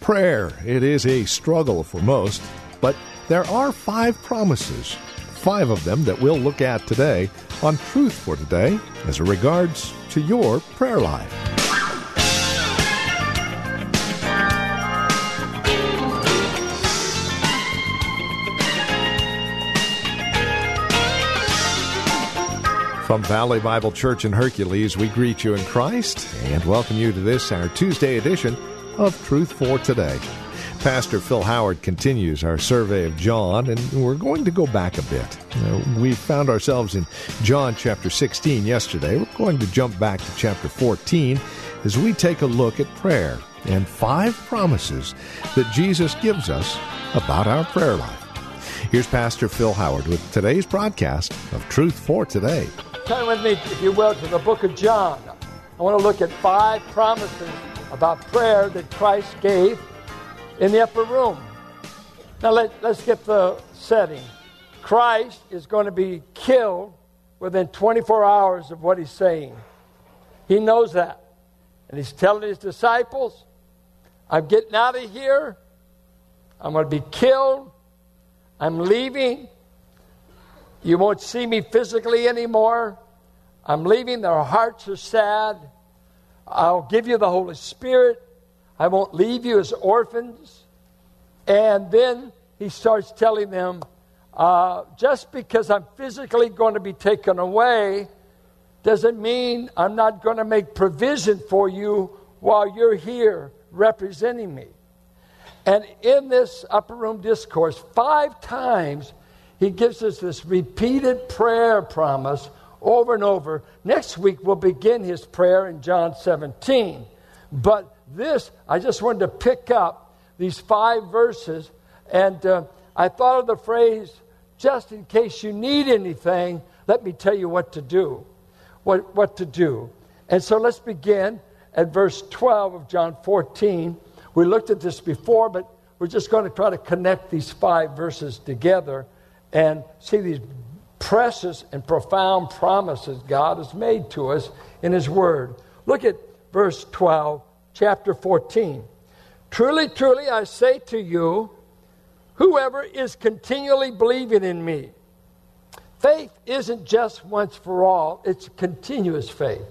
Prayer. It is a struggle for most, but there are five promises, five of them that we'll look at today on Truth for Today as regards to your prayer life. From Valley Bible Church in Hercules, we greet you in Christ and welcome you to this, our Tuesday edition of Truth for Today. Pastor Phil Howard continues our survey of John, and we're going to go back a bit. We found ourselves in John chapter 16 yesterday. We're going to jump back to chapter 14 as we take a look at prayer and five promises that Jesus gives us about our prayer life. Here's Pastor Phil Howard with today's broadcast of Truth for Today. Turn with me, if you will, to the book of John. I want to look at five promises about prayer that Christ gave in the upper room. Now, let, let's get the setting. Christ is going to be killed within 24 hours of what he's saying. He knows that. And he's telling his disciples, I'm getting out of here. I'm going to be killed. I'm leaving. You won't see me physically anymore. I'm leaving. Their hearts are sad. I'll give you the Holy Spirit. I won't leave you as orphans. And then he starts telling them, uh, just because I'm physically going to be taken away doesn't mean I'm not going to make provision for you while you're here representing me. And in this upper room discourse, five times he gives us this repeated prayer promise over and over. Next week, we'll begin his prayer in John 17. But this, I just wanted to pick up these five verses, and uh, I thought of the phrase, just in case you need anything, let me tell you what to do. What, what to do. And so let's begin at verse 12 of John 14. We looked at this before, but we're just going to try to connect these five verses together and see these precious and profound promises God has made to us in His Word. Look at verse 12, chapter 14. Truly, truly, I say to you, whoever is continually believing in me, faith isn't just once for all, it's continuous faith.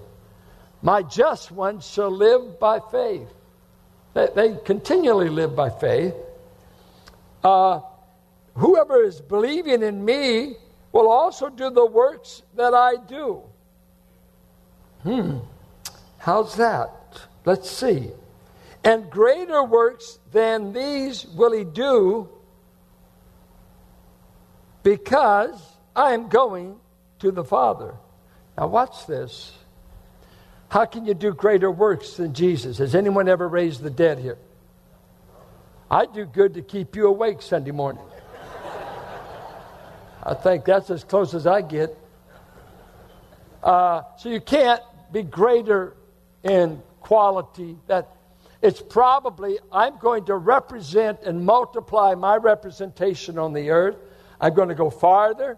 My just ones shall live by faith. They, they continually live by faith. Uh, whoever is believing in me will also do the works that I do. Hmm, how's that? Let's see. And greater works than these will he do because I am going to the Father. Now, watch this. How can you do greater works than Jesus? Has anyone ever raised the dead here? I do good to keep you awake Sunday morning. I think that's as close as I get. Uh, so you can't be greater in quality. That it's probably I'm going to represent and multiply my representation on the earth. I'm going to go farther.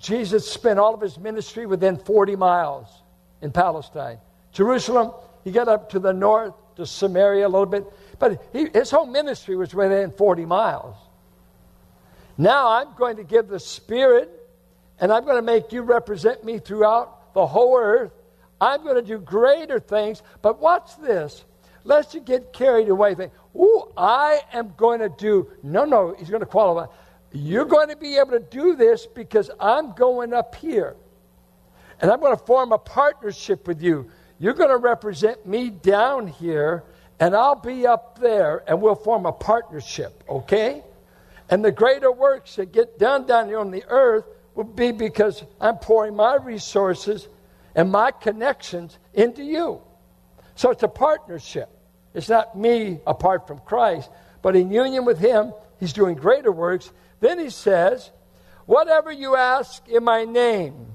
Jesus spent all of his ministry within 40 miles in Palestine. Jerusalem, he got up to the north to Samaria a little bit, but he, his whole ministry was within 40 miles. Now I'm going to give the Spirit, and I'm going to make you represent me throughout the whole earth. I'm going to do greater things. But watch this. Lest you get carried away, think, oh, I am going to do. No, no, he's going to qualify. You're going to be able to do this because I'm going up here. And I'm going to form a partnership with you. You're going to represent me down here, and I'll be up there, and we'll form a partnership, okay? And the greater works that get done down here on the earth will be because I'm pouring my resources and my connections into you. So it's a partnership. It's not me apart from Christ, but in union with Him, He's doing greater works. Then He says, Whatever you ask in my name,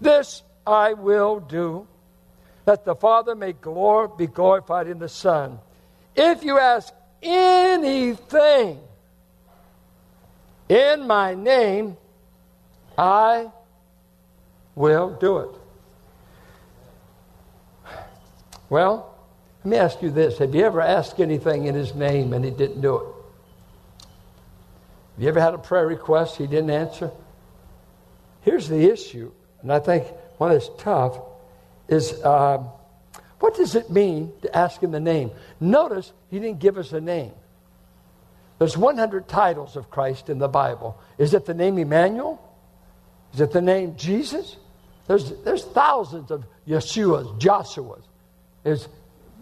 this I will do, that the Father may glor- be glorified in the Son. If you ask anything in my name, I will do it. Well, let me ask you this. Have you ever asked anything in his name and he didn't do it? Have you ever had a prayer request he didn't answer? Here's the issue, and I think one that's tough is uh, what does it mean to ask him the name? Notice he didn't give us a name. There's 100 titles of Christ in the Bible. Is it the name Emmanuel? Is it the name Jesus? There's, there's thousands of Yeshuas, Joshuas. There's,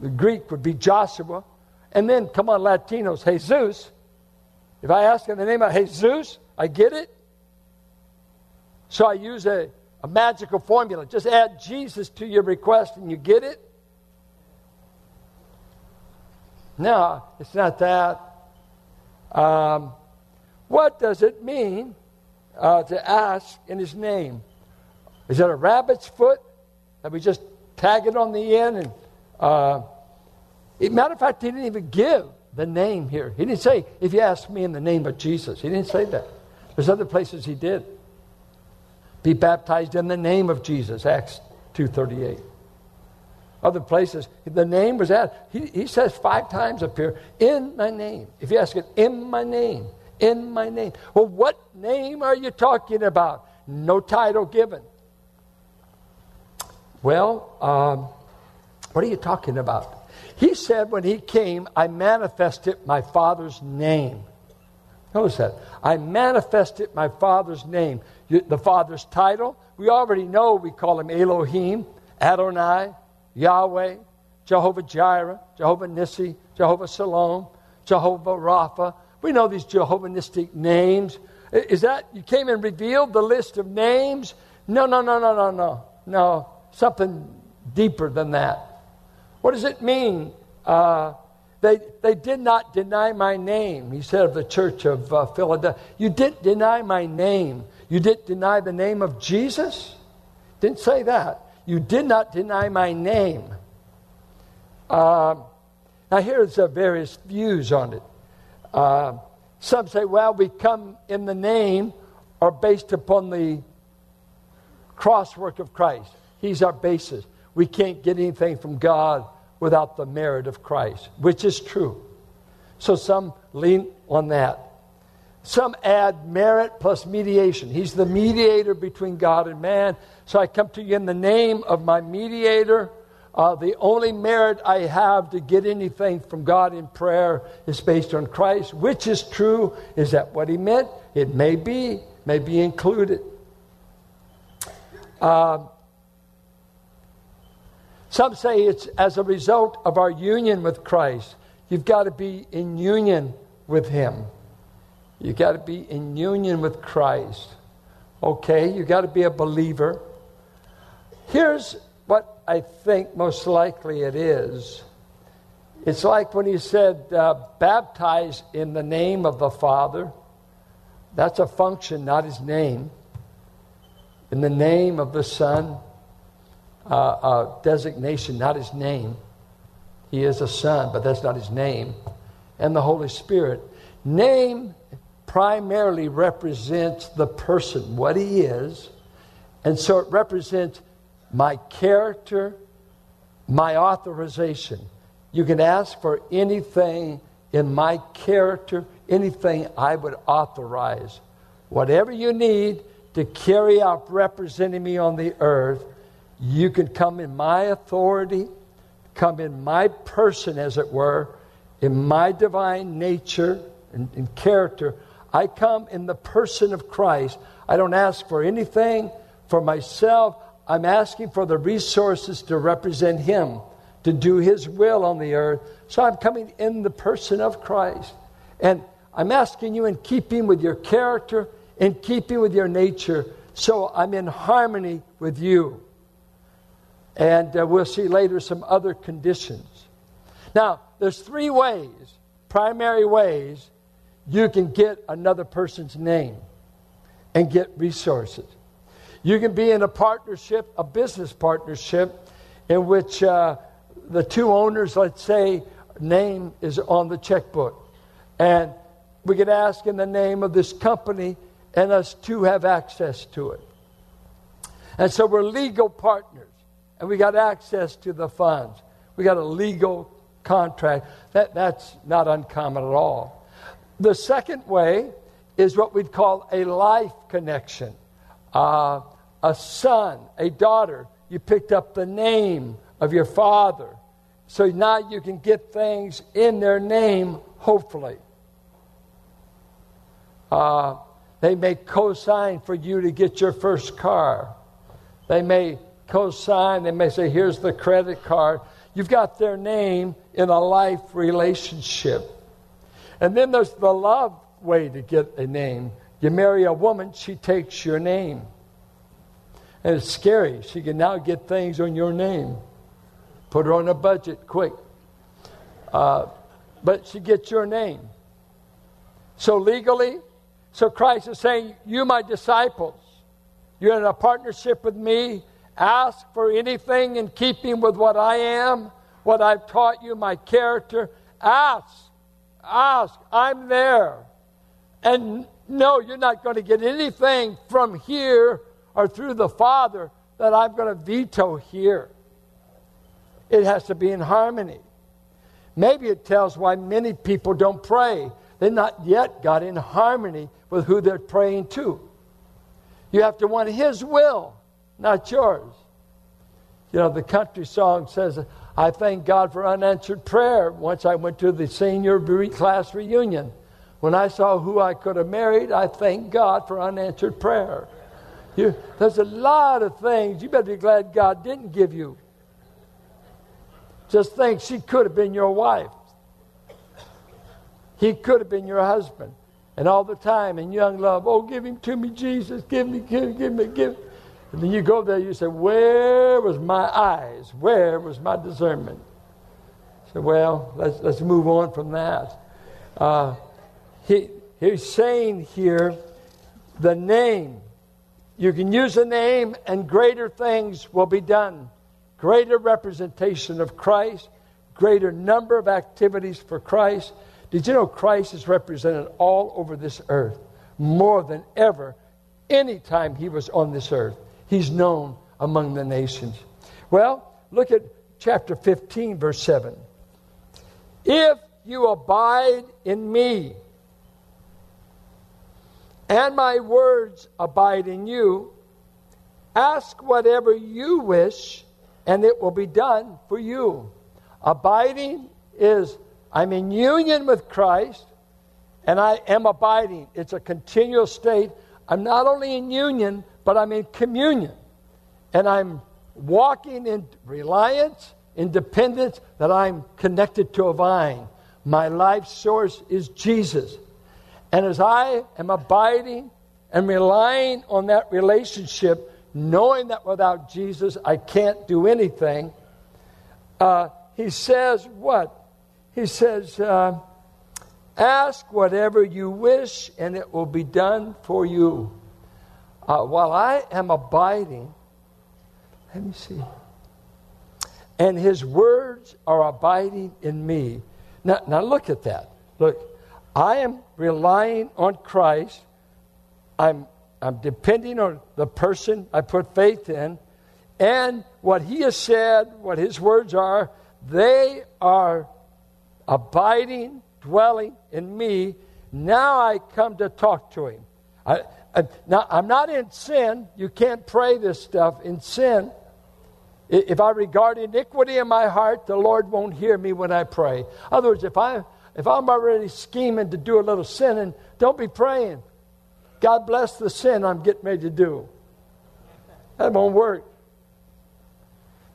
the Greek would be Joshua. And then, come on, Latinos, Jesus. If I ask in the name of Jesus, I get it. So I use a, a magical formula. Just add Jesus to your request and you get it. No, it's not that. Um, what does it mean uh, to ask in his name? Is it a rabbit's foot that we just tag it on the end? And uh, matter of fact, he didn't even give the name here. He didn't say, "If you ask me in the name of Jesus," he didn't say that. There's other places he did. Be baptized in the name of Jesus, Acts two thirty eight. Other places, the name was added. He, he says five times up here, in my name. If you ask it, in my name, in my name. Well, what name are you talking about? No title given. Well, um, what are you talking about? He said, when he came, I manifested my Father's name. Notice that. I manifested my Father's name. The Father's title, we already know we call him Elohim, Adonai, Yahweh, Jehovah Jireh, Jehovah Nissi, Jehovah Shalom, Jehovah Rapha. We know these Jehovahistic names. Is that, you came and revealed the list of names? No, no, no, no, no, no. No, something deeper than that. What does it mean? Uh, they, they did not deny my name, he said of the church of uh, Philadelphia. You didn't deny my name. You didn't deny the name of Jesus? Didn't say that. You did not deny my name. Uh, now, here's uh, various views on it. Uh, some say, well, we come in the name are based upon the cross work of Christ. He's our basis. We can't get anything from God without the merit of Christ, which is true. So some lean on that. Some add merit plus mediation. He's the mediator between God and man. So I come to you in the name of my mediator. Uh, the only merit I have to get anything from God in prayer is based on Christ, which is true. Is that what he meant? It may be, may be included. Uh, some say it's as a result of our union with Christ. You've got to be in union with Him. You've got to be in union with Christ. Okay, you've got to be a believer. Here's what I think most likely it is it's like when he said, uh, baptize in the name of the Father. That's a function, not his name. In the name of the Son uh, uh, designation, not his name. He is a son, but that's not his name. And the Holy Spirit. Name primarily represents the person, what he is. And so it represents my character, my authorization. You can ask for anything in my character, anything I would authorize. Whatever you need to carry out representing me on the earth, you can come in my authority, come in my person, as it were, in my divine nature and, and character. I come in the person of Christ. I don't ask for anything for myself. I'm asking for the resources to represent Him, to do His will on the earth. So I'm coming in the person of Christ. And I'm asking you in keeping with your character, in keeping with your nature, so I'm in harmony with you. And uh, we'll see later some other conditions. Now, there's three ways, primary ways, you can get another person's name and get resources. You can be in a partnership, a business partnership, in which uh, the two owners, let's say, name is on the checkbook. And we could ask in the name of this company, and us two have access to it. And so we're legal partners, and we got access to the funds. We got a legal contract. That, that's not uncommon at all. The second way is what we'd call a life connection. Uh, a son, a daughter, you picked up the name of your father. So now you can get things in their name, hopefully. Uh, they may co sign for you to get your first car. They may co sign, they may say, here's the credit card. You've got their name in a life relationship. And then there's the love way to get a name. You marry a woman, she takes your name. And it's scary. She can now get things on your name. Put her on a budget quick. Uh, but she gets your name. So legally, so Christ is saying, You, my disciples, you're in a partnership with me. Ask for anything in keeping with what I am, what I've taught you, my character. Ask. Ask. I'm there. And no, you're not going to get anything from here or through the Father that I'm going to veto here. It has to be in harmony. Maybe it tells why many people don't pray. They've not yet got in harmony with who they're praying to. You have to want His will, not yours. You know, the country song says, I thank God for unanswered prayer. Once I went to the senior class reunion. When I saw who I could have married, I thank God for unanswered prayer. You, there's a lot of things you better be glad God didn't give you. Just think she could have been your wife. He could have been your husband. And all the time in young love, oh, give him to me, Jesus. Give me, give, me, give me, give. And then you go there, you say, Where was my eyes? Where was my discernment? So, well, let's, let's move on from that. Uh, he, he's saying here the name you can use a name, and greater things will be done. Greater representation of Christ, greater number of activities for Christ. Did you know Christ is represented all over this earth more than ever any time he was on this earth? He's known among the nations. Well, look at chapter 15, verse 7. If you abide in me, and my words abide in you. Ask whatever you wish, and it will be done for you. Abiding is I'm in union with Christ, and I am abiding. It's a continual state. I'm not only in union, but I'm in communion. And I'm walking in reliance, in dependence, that I'm connected to a vine. My life source is Jesus. And as I am abiding and relying on that relationship, knowing that without Jesus I can't do anything, uh, he says, What? He says, uh, Ask whatever you wish, and it will be done for you. Uh, while I am abiding, let me see. And his words are abiding in me. Now, now look at that. Look, I am relying on Christ. I'm, I'm depending on the person I put faith in. And what he has said, what his words are, they are abiding, dwelling in me. Now I come to talk to him. I, now, I'm not in sin. You can't pray this stuff in sin. If I regard iniquity in my heart, the Lord won't hear me when I pray. In other words, if I if I'm already scheming to do a little sinning, don't be praying. God bless the sin I'm getting ready to do. That won't work.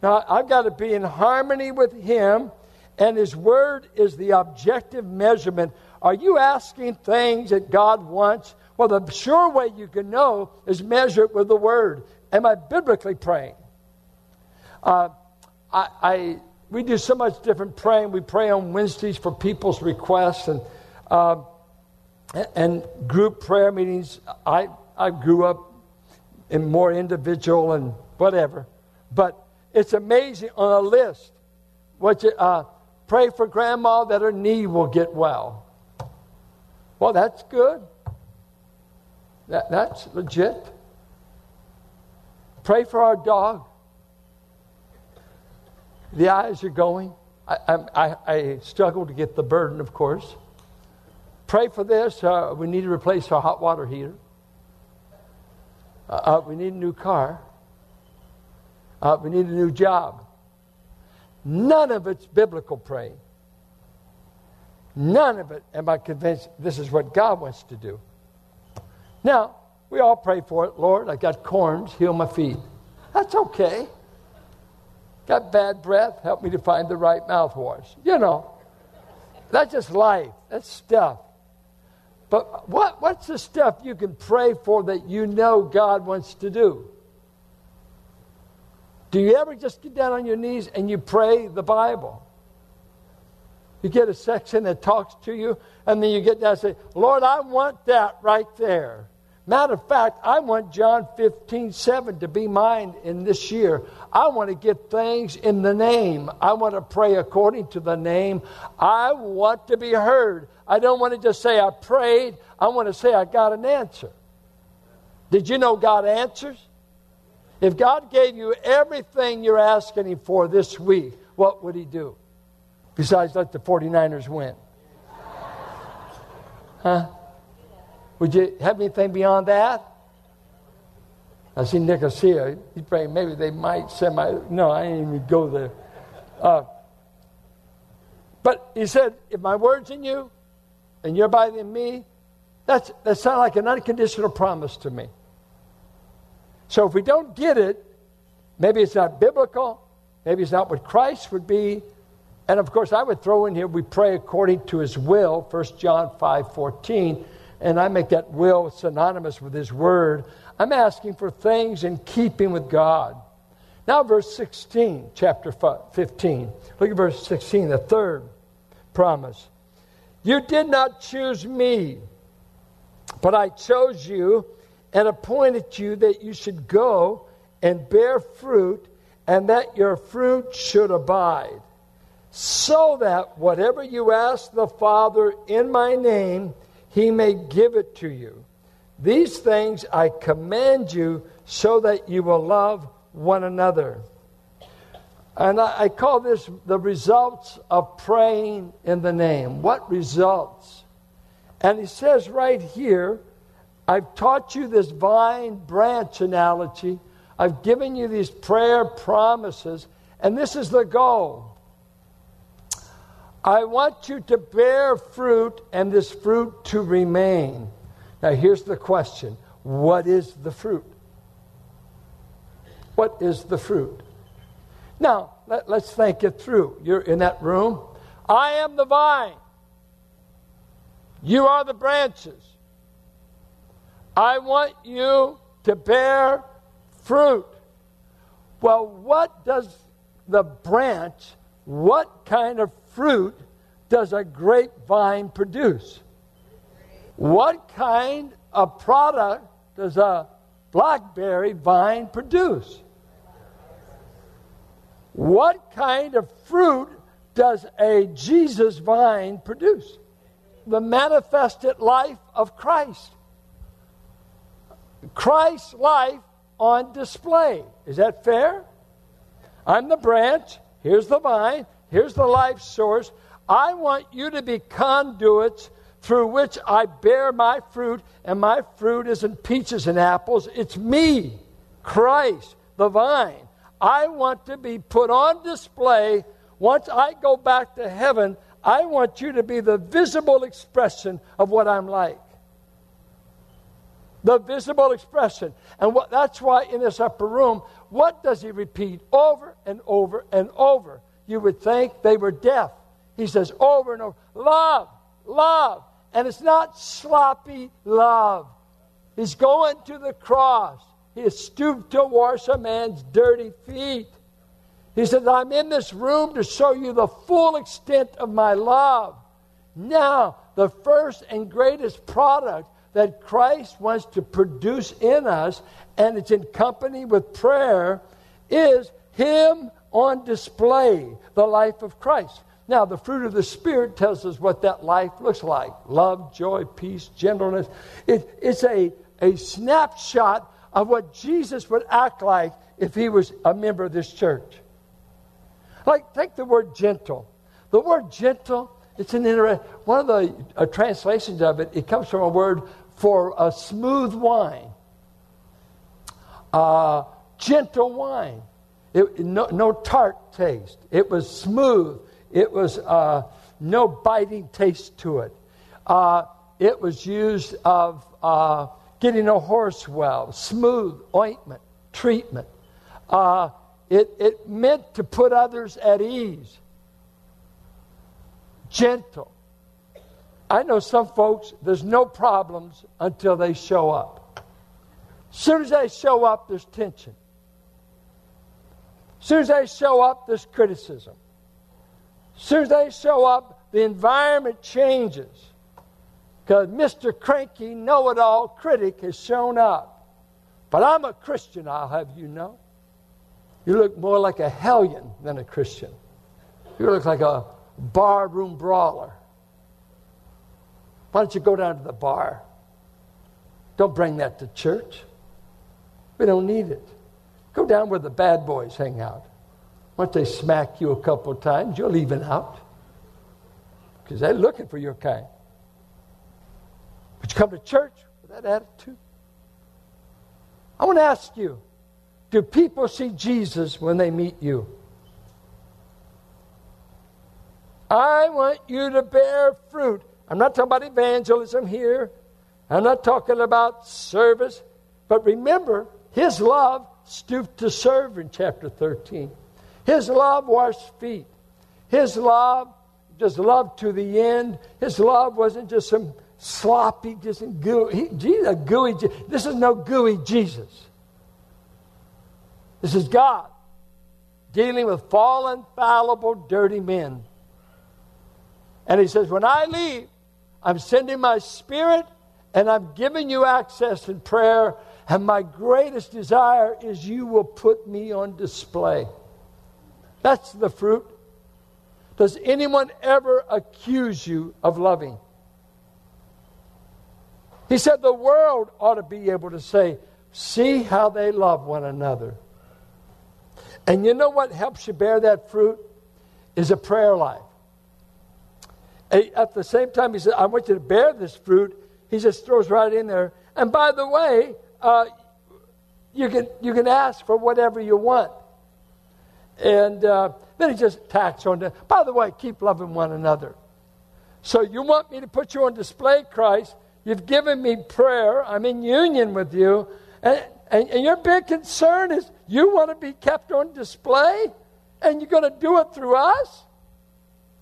Now, I've got to be in harmony with Him, and His Word is the objective measurement. Are you asking things that God wants? Well, the sure way you can know is measure it with the Word. Am I biblically praying? Uh, I, I we do so much different praying. We pray on Wednesdays for people's requests and, uh, and group prayer meetings. I, I grew up in more individual and whatever. But it's amazing on a list. What you, uh, pray for grandma that her knee will get well. Well, that's good. That, that's legit. Pray for our dog. The eyes are going. I, I, I struggle to get the burden, of course. Pray for this. Uh, we need to replace our hot water heater. Uh, we need a new car. Uh, we need a new job. None of it's biblical praying. None of it am I convinced this is what God wants to do. Now, we all pray for it. Lord, I got corns, heal my feet. That's okay. Got bad breath, help me to find the right mouthwash. You know, that's just life. That's stuff. But what, what's the stuff you can pray for that you know God wants to do? Do you ever just get down on your knees and you pray the Bible? You get a section that talks to you, and then you get down and say, Lord, I want that right there. Matter of fact, I want John 15, 7 to be mine in this year. I want to get things in the name. I want to pray according to the name. I want to be heard. I don't want to just say I prayed. I want to say I got an answer. Did you know God answers? If God gave you everything you're asking Him for this week, what would He do? Besides, let the 49ers win. Huh? Would you have anything beyond that? I see Nicosia. He's praying maybe they might send my. No, I didn't even go there. Uh, but he said, if my word's in you and you're abiding in me, that's, that sounds like an unconditional promise to me. So if we don't get it, maybe it's not biblical, maybe it's not what Christ would be. And of course, I would throw in here, we pray according to his will, 1 John 5 14 and I make that will synonymous with His Word, I'm asking for things in keeping with God. Now, verse 16, chapter 15. Look at verse 16, the third promise. You did not choose me, but I chose you and appointed you that you should go and bear fruit, and that your fruit should abide, so that whatever you ask the Father in my name, he may give it to you. These things I command you so that you will love one another. And I, I, call this the results of praying in the name. What results? And he says right here, I've taught you this vine branch analogy. I've given you these prayer promises, and this is the goal. I want you to bear fruit and this fruit to remain. Now, here's the question What is the fruit? What is the fruit? Now, let, us think it through. You're in that room. I am the vine. You are the branches. I want you to bear fruit. Well, what does the branch, what kind of fruit does a grapevine produce? What kind of product does a blackberry vine produce? What kind of fruit does a Jesus vine produce? The manifested life of Christ. Christ's life on display. Is that fair? I'm the branch, here's the vine, Here's the life source. I want you to be conduits through which I bear my fruit, and my fruit isn't peaches and apples. It's me, Christ, the vine. I want to be put on display. Once I go back to heaven, I want you to be the visible expression of what I'm like. The visible expression. And what, that's why in this upper room, what does he repeat over and over and over? You would think they were deaf. He says over and over, love, love. And it's not sloppy love. He's going to the cross. He is stooped to wash a man's dirty feet. He says, I'm in this room to show you the full extent of my love. Now, the first and greatest product that Christ wants to produce in us, and it's in company with prayer, is Him on display, the life of Christ. Now, the fruit of the Spirit tells us what that life looks like love, joy, peace, gentleness. It, it's a, a snapshot of what Jesus would act like if he was a member of this church. Like, take the word gentle. The word gentle, it's an interesting, one of the uh, translations of it, it comes from a word for a smooth wine. Uh, gentle wine. It, no, no, tart taste. It was smooth. It was uh, no biting taste to it. Uh, it was used of uh, getting a horse well, smooth ointment, treatment. Uh, it, it meant to put others at ease. Gentle. I know some folks, there's no problems until they show up. As soon as they show up, there's tension. As soon as they show up, there's criticism. As soon as they show up, the environment changes. Because Mr. Cranky, know it all critic has shown up. But I'm a Christian, I'll have you know. You look more like a hellion than a Christian. You look like a barroom brawler. Why don't you go down to the bar? Don't bring that to church. We don't need it. Go down where the bad boys hang out. Once they smack you a couple times, you'll even out. Because they're looking for your kind. But you come to church with that attitude. I want to ask you do people see Jesus when they meet you? I want you to bear fruit. I'm not talking about evangelism here. I'm not talking about service. But remember, his love stooped to serve in chapter 13. His love washed feet. His love just love to the end. His love wasn't just some sloppy, just gooey. Jesus, gooey. This is no gooey Jesus. This is God dealing with fallen, fallible, dirty men. And he says, When I leave, I'm sending my spirit and I'm giving you access in prayer. And my greatest desire is you will put me on display. That's the fruit. Does anyone ever accuse you of loving? He said the world ought to be able to say, See how they love one another. And you know what helps you bear that fruit? Is a prayer life. At the same time, he said, I want you to bear this fruit. He just throws right in there. And by the way, uh, you, can, you can ask for whatever you want. And uh, then he just tacks on that. By the way, keep loving one another. So you want me to put you on display, Christ. You've given me prayer. I'm in union with you. And, and, and your big concern is you want to be kept on display? And you're going to do it through us?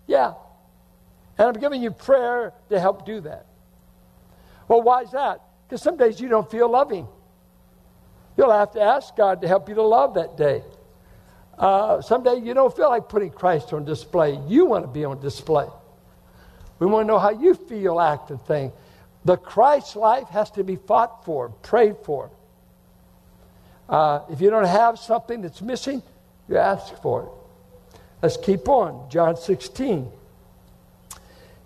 Yeah. And I'm giving you prayer to help do that. Well, why is that? Because some days you don't feel loving. You'll have to ask God to help you to love that day. Uh, someday you don't feel like putting Christ on display. You want to be on display. We want to know how you feel, act, and think. The Christ life has to be fought for, prayed for. Uh, if you don't have something that's missing, you ask for it. Let's keep on. John 16.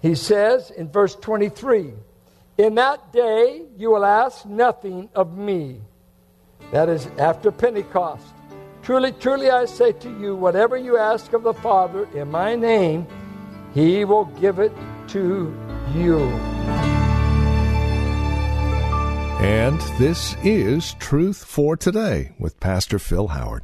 He says in verse 23 In that day you will ask nothing of me. That is after Pentecost. Truly, truly, I say to you, whatever you ask of the Father in my name, he will give it to you. And this is Truth for Today with Pastor Phil Howard.